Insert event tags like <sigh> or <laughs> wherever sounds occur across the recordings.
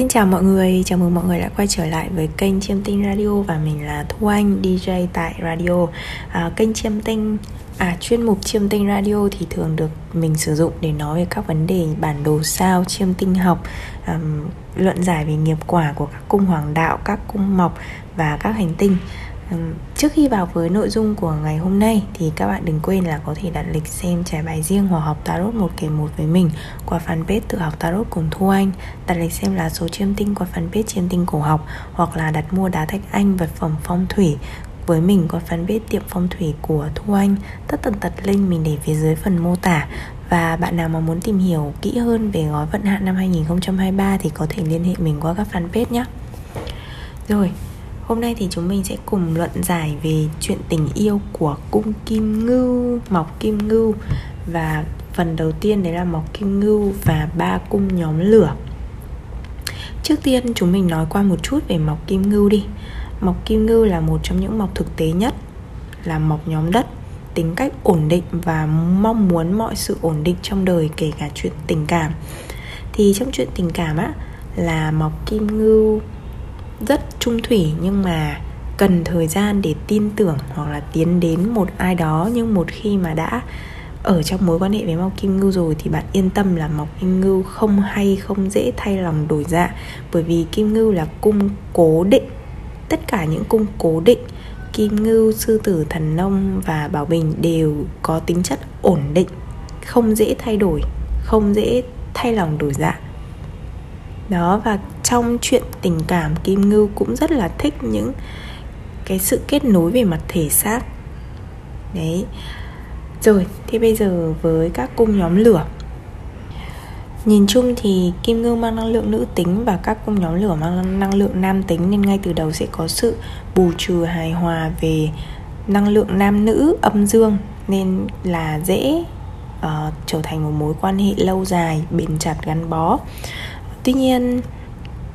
Xin chào mọi người, chào mừng mọi người đã quay trở lại với kênh Chiêm Tinh Radio và mình là Thu Anh, DJ tại radio. À, kênh Chiêm Tinh, à chuyên mục Chiêm Tinh Radio thì thường được mình sử dụng để nói về các vấn đề bản đồ sao, chiêm tinh học, um, luận giải về nghiệp quả của các cung hoàng đạo, các cung mọc và các hành tinh. Trước khi vào với nội dung của ngày hôm nay thì các bạn đừng quên là có thể đặt lịch xem trải bài riêng hoặc học tarot một kèm một với mình qua fanpage tự học tarot cùng Thu Anh. Đặt lịch xem lá số chiêm tinh qua fanpage chiêm tinh cổ học hoặc là đặt mua đá thạch anh vật phẩm phong thủy với mình qua fanpage tiệm phong thủy của Thu Anh. Tất tần tật link mình để phía dưới phần mô tả. Và bạn nào mà muốn tìm hiểu kỹ hơn về gói vận hạn năm 2023 thì có thể liên hệ mình qua các fanpage nhé. Rồi Hôm nay thì chúng mình sẽ cùng luận giải về chuyện tình yêu của cung Kim Ngưu, Mọc Kim Ngưu. Và phần đầu tiên đấy là Mọc Kim Ngưu và ba cung nhóm lửa. Trước tiên chúng mình nói qua một chút về Mọc Kim Ngưu đi. Mọc Kim Ngưu là một trong những mọc thực tế nhất Là mọc nhóm đất Tính cách ổn định và mong muốn mọi sự ổn định trong đời kể cả chuyện tình cảm. Thì trong chuyện tình cảm á là Mọc Kim Ngưu rất trung thủy nhưng mà cần thời gian để tin tưởng hoặc là tiến đến một ai đó. Nhưng một khi mà đã ở trong mối quan hệ với Mộc Kim Ngưu rồi thì bạn yên tâm là Mộc Kim Ngưu không hay không dễ thay lòng đổi dạ. Bởi vì Kim Ngưu là cung cố định. Tất cả những cung cố định Kim Ngưu, Sư Tử, Thần Nông và Bảo Bình đều có tính chất ổn định không dễ thay đổi không dễ thay lòng đổi dạ đó và trong chuyện tình cảm Kim Ngưu cũng rất là thích những cái sự kết nối về mặt thể xác. Đấy. Rồi thì bây giờ với các cung nhóm lửa. Nhìn chung thì Kim Ngưu mang năng lượng nữ tính và các cung nhóm lửa mang năng lượng nam tính nên ngay từ đầu sẽ có sự bù trừ hài hòa về năng lượng nam nữ âm dương nên là dễ uh, trở thành một mối quan hệ lâu dài bền chặt gắn bó. Tuy nhiên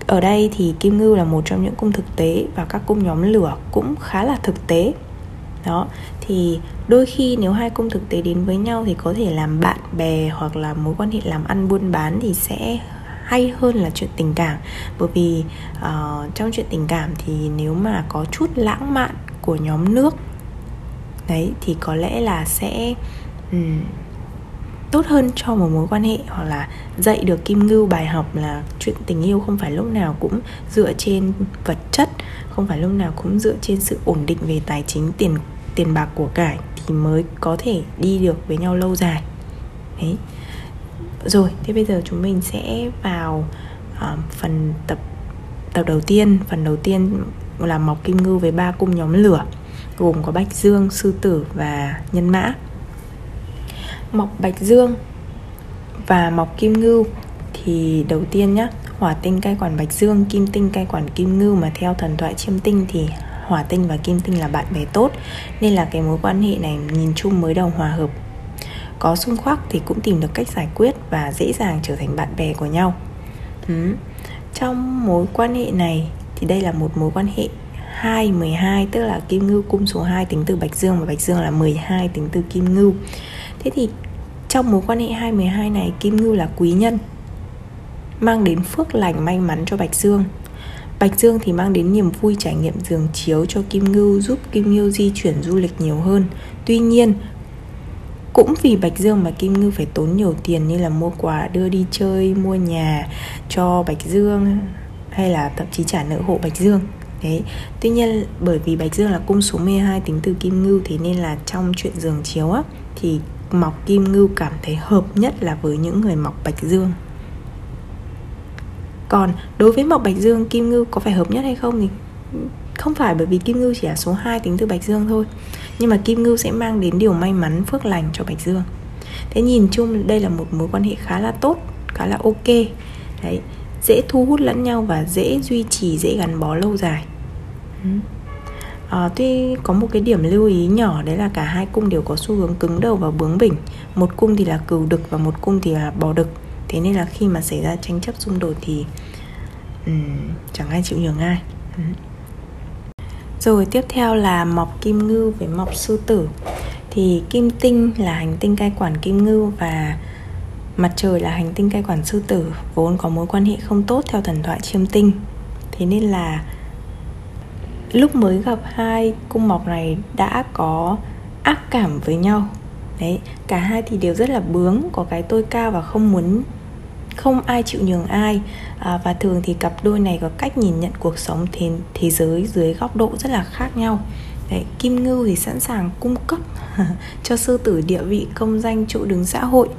ở đây thì kim ngưu là một trong những cung thực tế và các cung nhóm lửa cũng khá là thực tế. Đó thì đôi khi nếu hai cung thực tế đến với nhau thì có thể làm bạn bè hoặc là mối quan hệ làm ăn buôn bán thì sẽ hay hơn là chuyện tình cảm. Bởi vì uh, trong chuyện tình cảm thì nếu mà có chút lãng mạn của nhóm nước đấy thì có lẽ là sẽ um, tốt hơn cho một mối quan hệ hoặc là dạy được kim ngưu bài học là chuyện tình yêu không phải lúc nào cũng dựa trên vật chất không phải lúc nào cũng dựa trên sự ổn định về tài chính tiền tiền bạc của cải thì mới có thể đi được với nhau lâu dài. Đấy. Rồi thế bây giờ chúng mình sẽ vào uh, phần tập tập đầu tiên. Phần đầu tiên là mọc kim ngưu với ba cung nhóm lửa gồm có bạch dương sư tử và nhân mã mọc bạch dương và mọc kim ngưu thì đầu tiên nhá hỏa tinh cai quản bạch dương kim tinh cai quản kim ngưu mà theo thần thoại chiêm tinh thì hỏa tinh và kim tinh là bạn bè tốt nên là cái mối quan hệ này nhìn chung mới đầu hòa hợp có xung khắc thì cũng tìm được cách giải quyết và dễ dàng trở thành bạn bè của nhau ừ. trong mối quan hệ này thì đây là một mối quan hệ 2, 12 tức là kim ngưu cung số 2 tính từ Bạch Dương và Bạch Dương là 12 tính từ kim ngưu Thế thì trong mối quan hệ 212 này Kim Ngưu là quý nhân Mang đến phước lành may mắn cho Bạch Dương Bạch Dương thì mang đến niềm vui trải nghiệm giường chiếu cho Kim Ngưu giúp Kim Ngưu di chuyển du lịch nhiều hơn. Tuy nhiên, cũng vì Bạch Dương mà Kim Ngưu phải tốn nhiều tiền như là mua quà đưa đi chơi, mua nhà cho Bạch Dương hay là thậm chí trả nợ hộ Bạch Dương. Đấy. Tuy nhiên bởi vì Bạch Dương là cung số 12 tính từ Kim Ngưu thế nên là trong chuyện giường chiếu á thì mọc kim ngưu cảm thấy hợp nhất là với những người mọc bạch dương. Còn đối với mọc bạch dương, kim ngưu có phải hợp nhất hay không thì không phải, bởi vì kim ngưu chỉ là số 2 tính từ bạch dương thôi. Nhưng mà kim ngưu sẽ mang đến điều may mắn, phước lành cho bạch dương. Thế nhìn chung, đây là một mối quan hệ khá là tốt, khá là ok. Đấy, dễ thu hút lẫn nhau và dễ duy trì, dễ gắn bó lâu dài. Ừ. Ờ, à, tuy có một cái điểm lưu ý nhỏ đấy là cả hai cung đều có xu hướng cứng đầu và bướng bỉnh. Một cung thì là cừu đực và một cung thì là bò đực. Thế nên là khi mà xảy ra tranh chấp xung đột thì um, chẳng ai chịu nhường ai. Rồi tiếp theo là mọc kim ngưu với mọc sư tử. Thì kim tinh là hành tinh cai quản kim ngưu và mặt trời là hành tinh cai quản sư tử vốn có mối quan hệ không tốt theo thần thoại chiêm tinh. Thế nên là lúc mới gặp hai cung mọc này đã có ác cảm với nhau. Đấy cả hai thì đều rất là bướng có cái tôi cao và không muốn không ai chịu nhường ai. À, và thường thì cặp đôi này có cách nhìn nhận cuộc sống thế, thế giới dưới góc độ rất là khác nhau. Đấy, Kim Ngưu thì sẵn sàng cung cấp <laughs> cho sư tử địa vị công danh chỗ đứng xã hội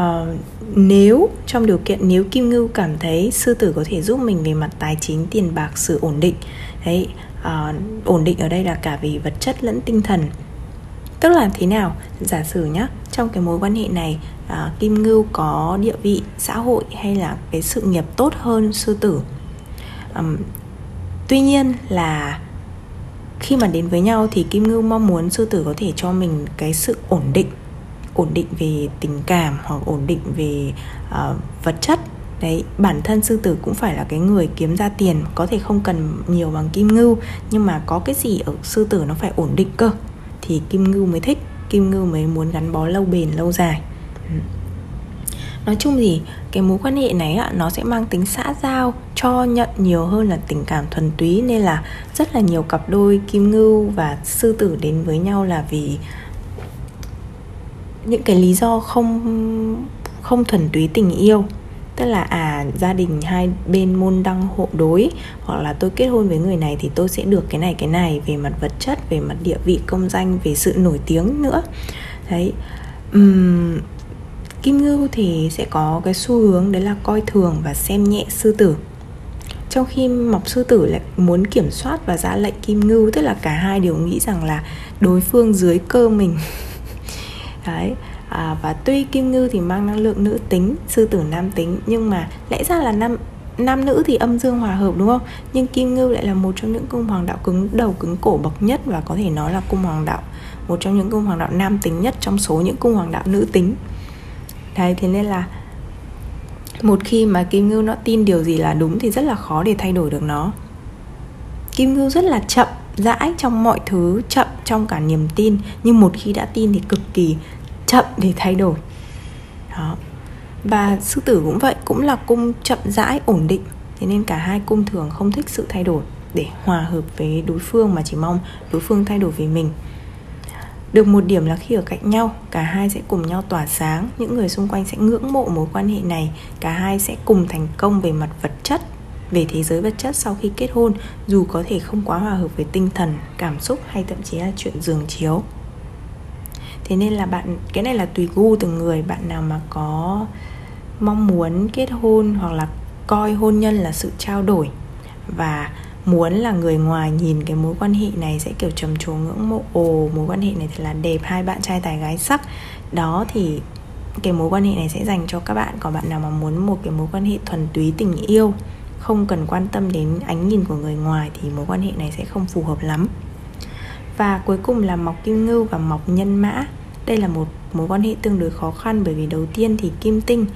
uh, nếu trong điều kiện nếu Kim Ngưu cảm thấy sư tử có thể giúp mình về mặt tài chính tiền bạc sự ổn định đấy uh, ổn định ở đây là cả về vật chất lẫn tinh thần. Tức là thế nào? Giả sử nhá trong cái mối quan hệ này à, kim ngưu có địa vị xã hội hay là cái sự nghiệp tốt hơn sư tử? Um, tuy nhiên là khi mà đến với nhau thì kim ngưu mong muốn sư tử có thể cho mình cái sự ổn định ổn định về tình cảm hoặc ổn định về uh, vật chất. Đấy bản thân sư tử cũng phải là cái người kiếm ra tiền có thể không cần nhiều bằng kim ngưu nhưng mà có cái gì ở sư tử nó phải ổn định cơ thì kim ngưu mới thích kim ngưu mới muốn gắn bó lâu bền lâu dài. Ừ. Nói chung thì cái mối quan hệ này ạ nó sẽ mang tính xã giao cho nhận nhiều hơn là tình cảm thuần túy nên là rất là nhiều cặp đôi kim ngưu và sư tử đến với nhau là vì những cái lý do không không thuần túy tình yêu. Tức là à gia đình hai bên môn đăng hộ đối hoặc là tôi kết hôn với người này thì tôi sẽ được cái này cái này về mặt vật chất về mặt địa vị công danh về sự nổi tiếng nữa. Đấy. Uhm, kim ngưu thì sẽ có cái xu hướng đấy là coi thường và xem nhẹ sư tử. Trong khi mọc sư tử lại muốn kiểm soát và ra lệnh kim ngưu tức là cả hai đều nghĩ rằng là đối phương dưới cơ mình. <laughs> đấy. À, và tuy kim ngư thì mang năng lượng nữ tính sư tử nam tính nhưng mà lẽ ra là nam nam nữ thì âm dương hòa hợp đúng không? Nhưng kim ngưu lại là một trong những cung hoàng đạo cứng đầu cứng cổ bậc nhất và có thể nói là cung hoàng đạo một trong những cung hoàng đạo nam tính nhất trong số những cung hoàng đạo nữ tính. Đấy thế nên là một khi mà kim ngưu nó tin điều gì là đúng thì rất là khó để thay đổi được nó. Kim ngưu rất là chậm dãi trong mọi thứ chậm trong cả niềm tin nhưng một khi đã tin thì cực kỳ chậm để thay đổi. Đó. Và sư tử cũng vậy, cũng là cung chậm rãi, ổn định. Thế nên cả hai cung thường không thích sự thay đổi để hòa hợp với đối phương mà chỉ mong đối phương thay đổi về mình. Được một điểm là khi ở cạnh nhau, cả hai sẽ cùng nhau tỏa sáng. Những người xung quanh sẽ ngưỡng mộ mối quan hệ này. Cả hai sẽ cùng thành công về mặt vật chất, về thế giới vật chất sau khi kết hôn, dù có thể không quá hòa hợp với tinh thần, cảm xúc hay thậm chí là chuyện giường chiếu thế nên là bạn, cái này là tùy gu từng người. Bạn nào mà có mong muốn kết hôn hoặc là coi hôn nhân là sự trao đổi và muốn là người ngoài nhìn cái mối quan hệ này sẽ kiểu trầm trồ, ngưỡng mộ, ồ, mối quan hệ này thật là đẹp, hai bạn trai tài gái sắc, đó thì cái mối quan hệ này sẽ dành cho các bạn. Còn bạn nào mà muốn một cái mối quan hệ thuần túy tình yêu, không cần quan tâm đến ánh nhìn của người ngoài thì mối quan hệ này sẽ không phù hợp lắm. Và cuối cùng là mọc kim ngưu và mọc nhân mã đây là một mối quan hệ tương đối khó khăn bởi vì đầu tiên thì kim tinh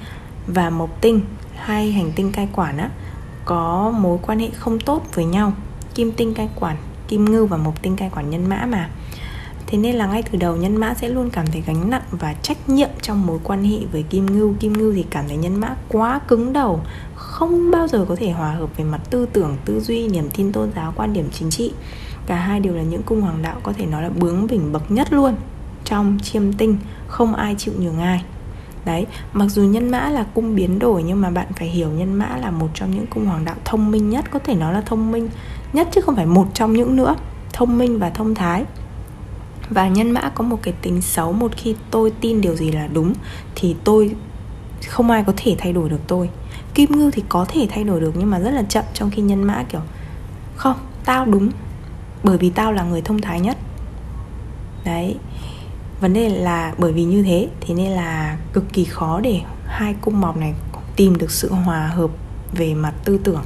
và mộc tinh, hai hành tinh cai quản á, có mối quan hệ không tốt với nhau. Kim tinh cai quản, kim ngưu và mộc tinh cai quản nhân mã mà. Thế nên là ngay từ đầu nhân mã sẽ luôn cảm thấy gánh nặng và trách nhiệm trong mối quan hệ với kim ngưu kim ngưu thì cảm thấy nhân mã quá cứng đầu, không bao giờ có thể hòa hợp về mặt tư tưởng, tư duy, niềm tin tôn giáo, quan điểm chính trị. Cả hai đều là những cung hoàng đạo có thể nói là bướng bỉnh bậc nhất luôn trong chiêm tinh, không ai chịu nhường ai. Đấy, mặc dù nhân mã là cung biến đổi, nhưng mà bạn phải hiểu nhân mã là một trong những cung hoàng đạo thông minh nhất, có thể nói là thông minh nhất chứ không phải một trong những nữa, thông minh và thông thái. Và nhân mã có một cái tính xấu, một khi tôi tin điều gì là đúng, thì tôi không ai có thể thay đổi được tôi. Kim ngưu thì có thể thay đổi được, nhưng mà rất là chậm trong khi nhân mã kiểu, không, tao đúng, bởi vì tao là người thông thái nhất. Đấy vấn đề là bởi vì như thế thế nên là cực kỳ khó để hai cung mọc này tìm được sự hòa hợp về mặt tư tưởng.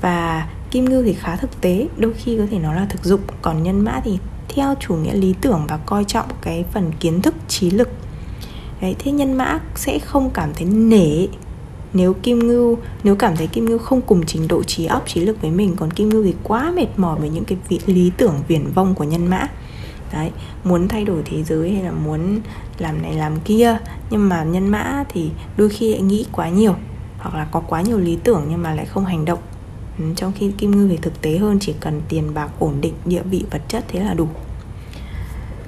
Và kim ngưu thì khá thực tế, đôi khi có thể nó là thực dụng. Còn nhân mã thì theo chủ nghĩa lý tưởng và coi trọng cái phần kiến thức, trí lực. Đấy, thế nhân mã sẽ không cảm thấy nể nếu kim ngưu nếu cảm thấy kim ngưu không cùng trình độ trí óc, trí lực với mình. Còn kim ngưu thì quá mệt mỏi với những cái vị lý tưởng viển vông của nhân mã đấy, muốn thay đổi thế giới hay là muốn làm này làm kia, nhưng mà nhân mã thì đôi khi lại nghĩ quá nhiều, hoặc là có quá nhiều lý tưởng nhưng mà lại không hành động. Ừ, trong khi kim ngư thì thực tế hơn, chỉ cần tiền bạc ổn định, địa vị, vật chất thế là đủ.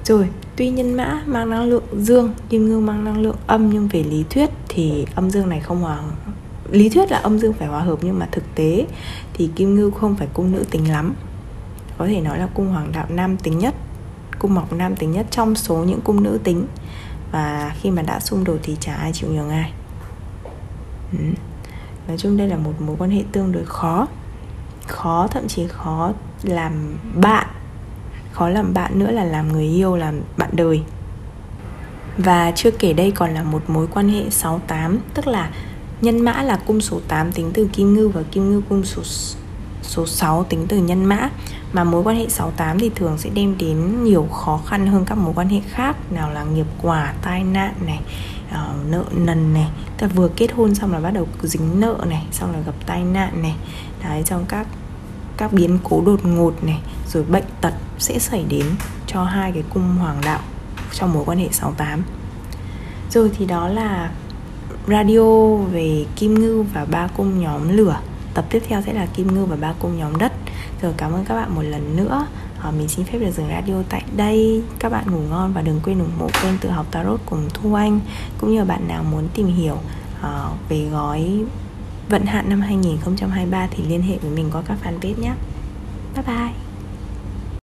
Rồi, tuy nhân mã mang năng lượng dương, kim ngư mang năng lượng âm, nhưng về lý thuyết thì âm dương này không hòa, lý thuyết là âm dương phải hòa hợp nhưng mà thực tế thì kim ngư không phải cung nữ tính lắm. Có thể nói là cung hoàng đạo nam tính nhất cung mộc nam tính nhất trong số những cung nữ tính. Và khi mà đã xung đột thì chả ai chịu nhường ai. Ừ. nói chung đây là một mối quan hệ tương đối khó. Khó, thậm chí khó làm bạn. Khó làm bạn nữa là làm người yêu, làm bạn đời. Và chưa kể đây còn là một mối quan hệ 68 Tức là nhân mã là cung số 8 tính từ kim ngưu và kim ngưu cung số số 6 tính từ nhân mã mà mối quan hệ 68 thì thường sẽ đem đến nhiều khó khăn hơn các mối quan hệ khác nào là nghiệp quả tai nạn này uh, nợ nần này. Ta vừa kết hôn xong là bắt đầu dính nợ này xong là gặp tai nạn này. Đấy trong các các biến cố đột ngột này rồi bệnh tật sẽ xảy đến cho hai cái cung hoàng đạo trong mối quan hệ 68 rồi thì đó là radio về kim ngưu và ba cung nhóm lửa. Tập tiếp theo sẽ là kim ngưu và ba cung nhóm đất rồi cảm ơn các bạn một lần nữa. À, mình xin phép được dừng radio tại đây. Các bạn ngủ ngon và đừng quên ủng hộ kênh tự học tarot cùng thu anh cũng như bạn nào muốn tìm hiểu à, về gói vận hạn năm 2023 thì liên hệ với mình qua các fanpage nhé. Bye bye.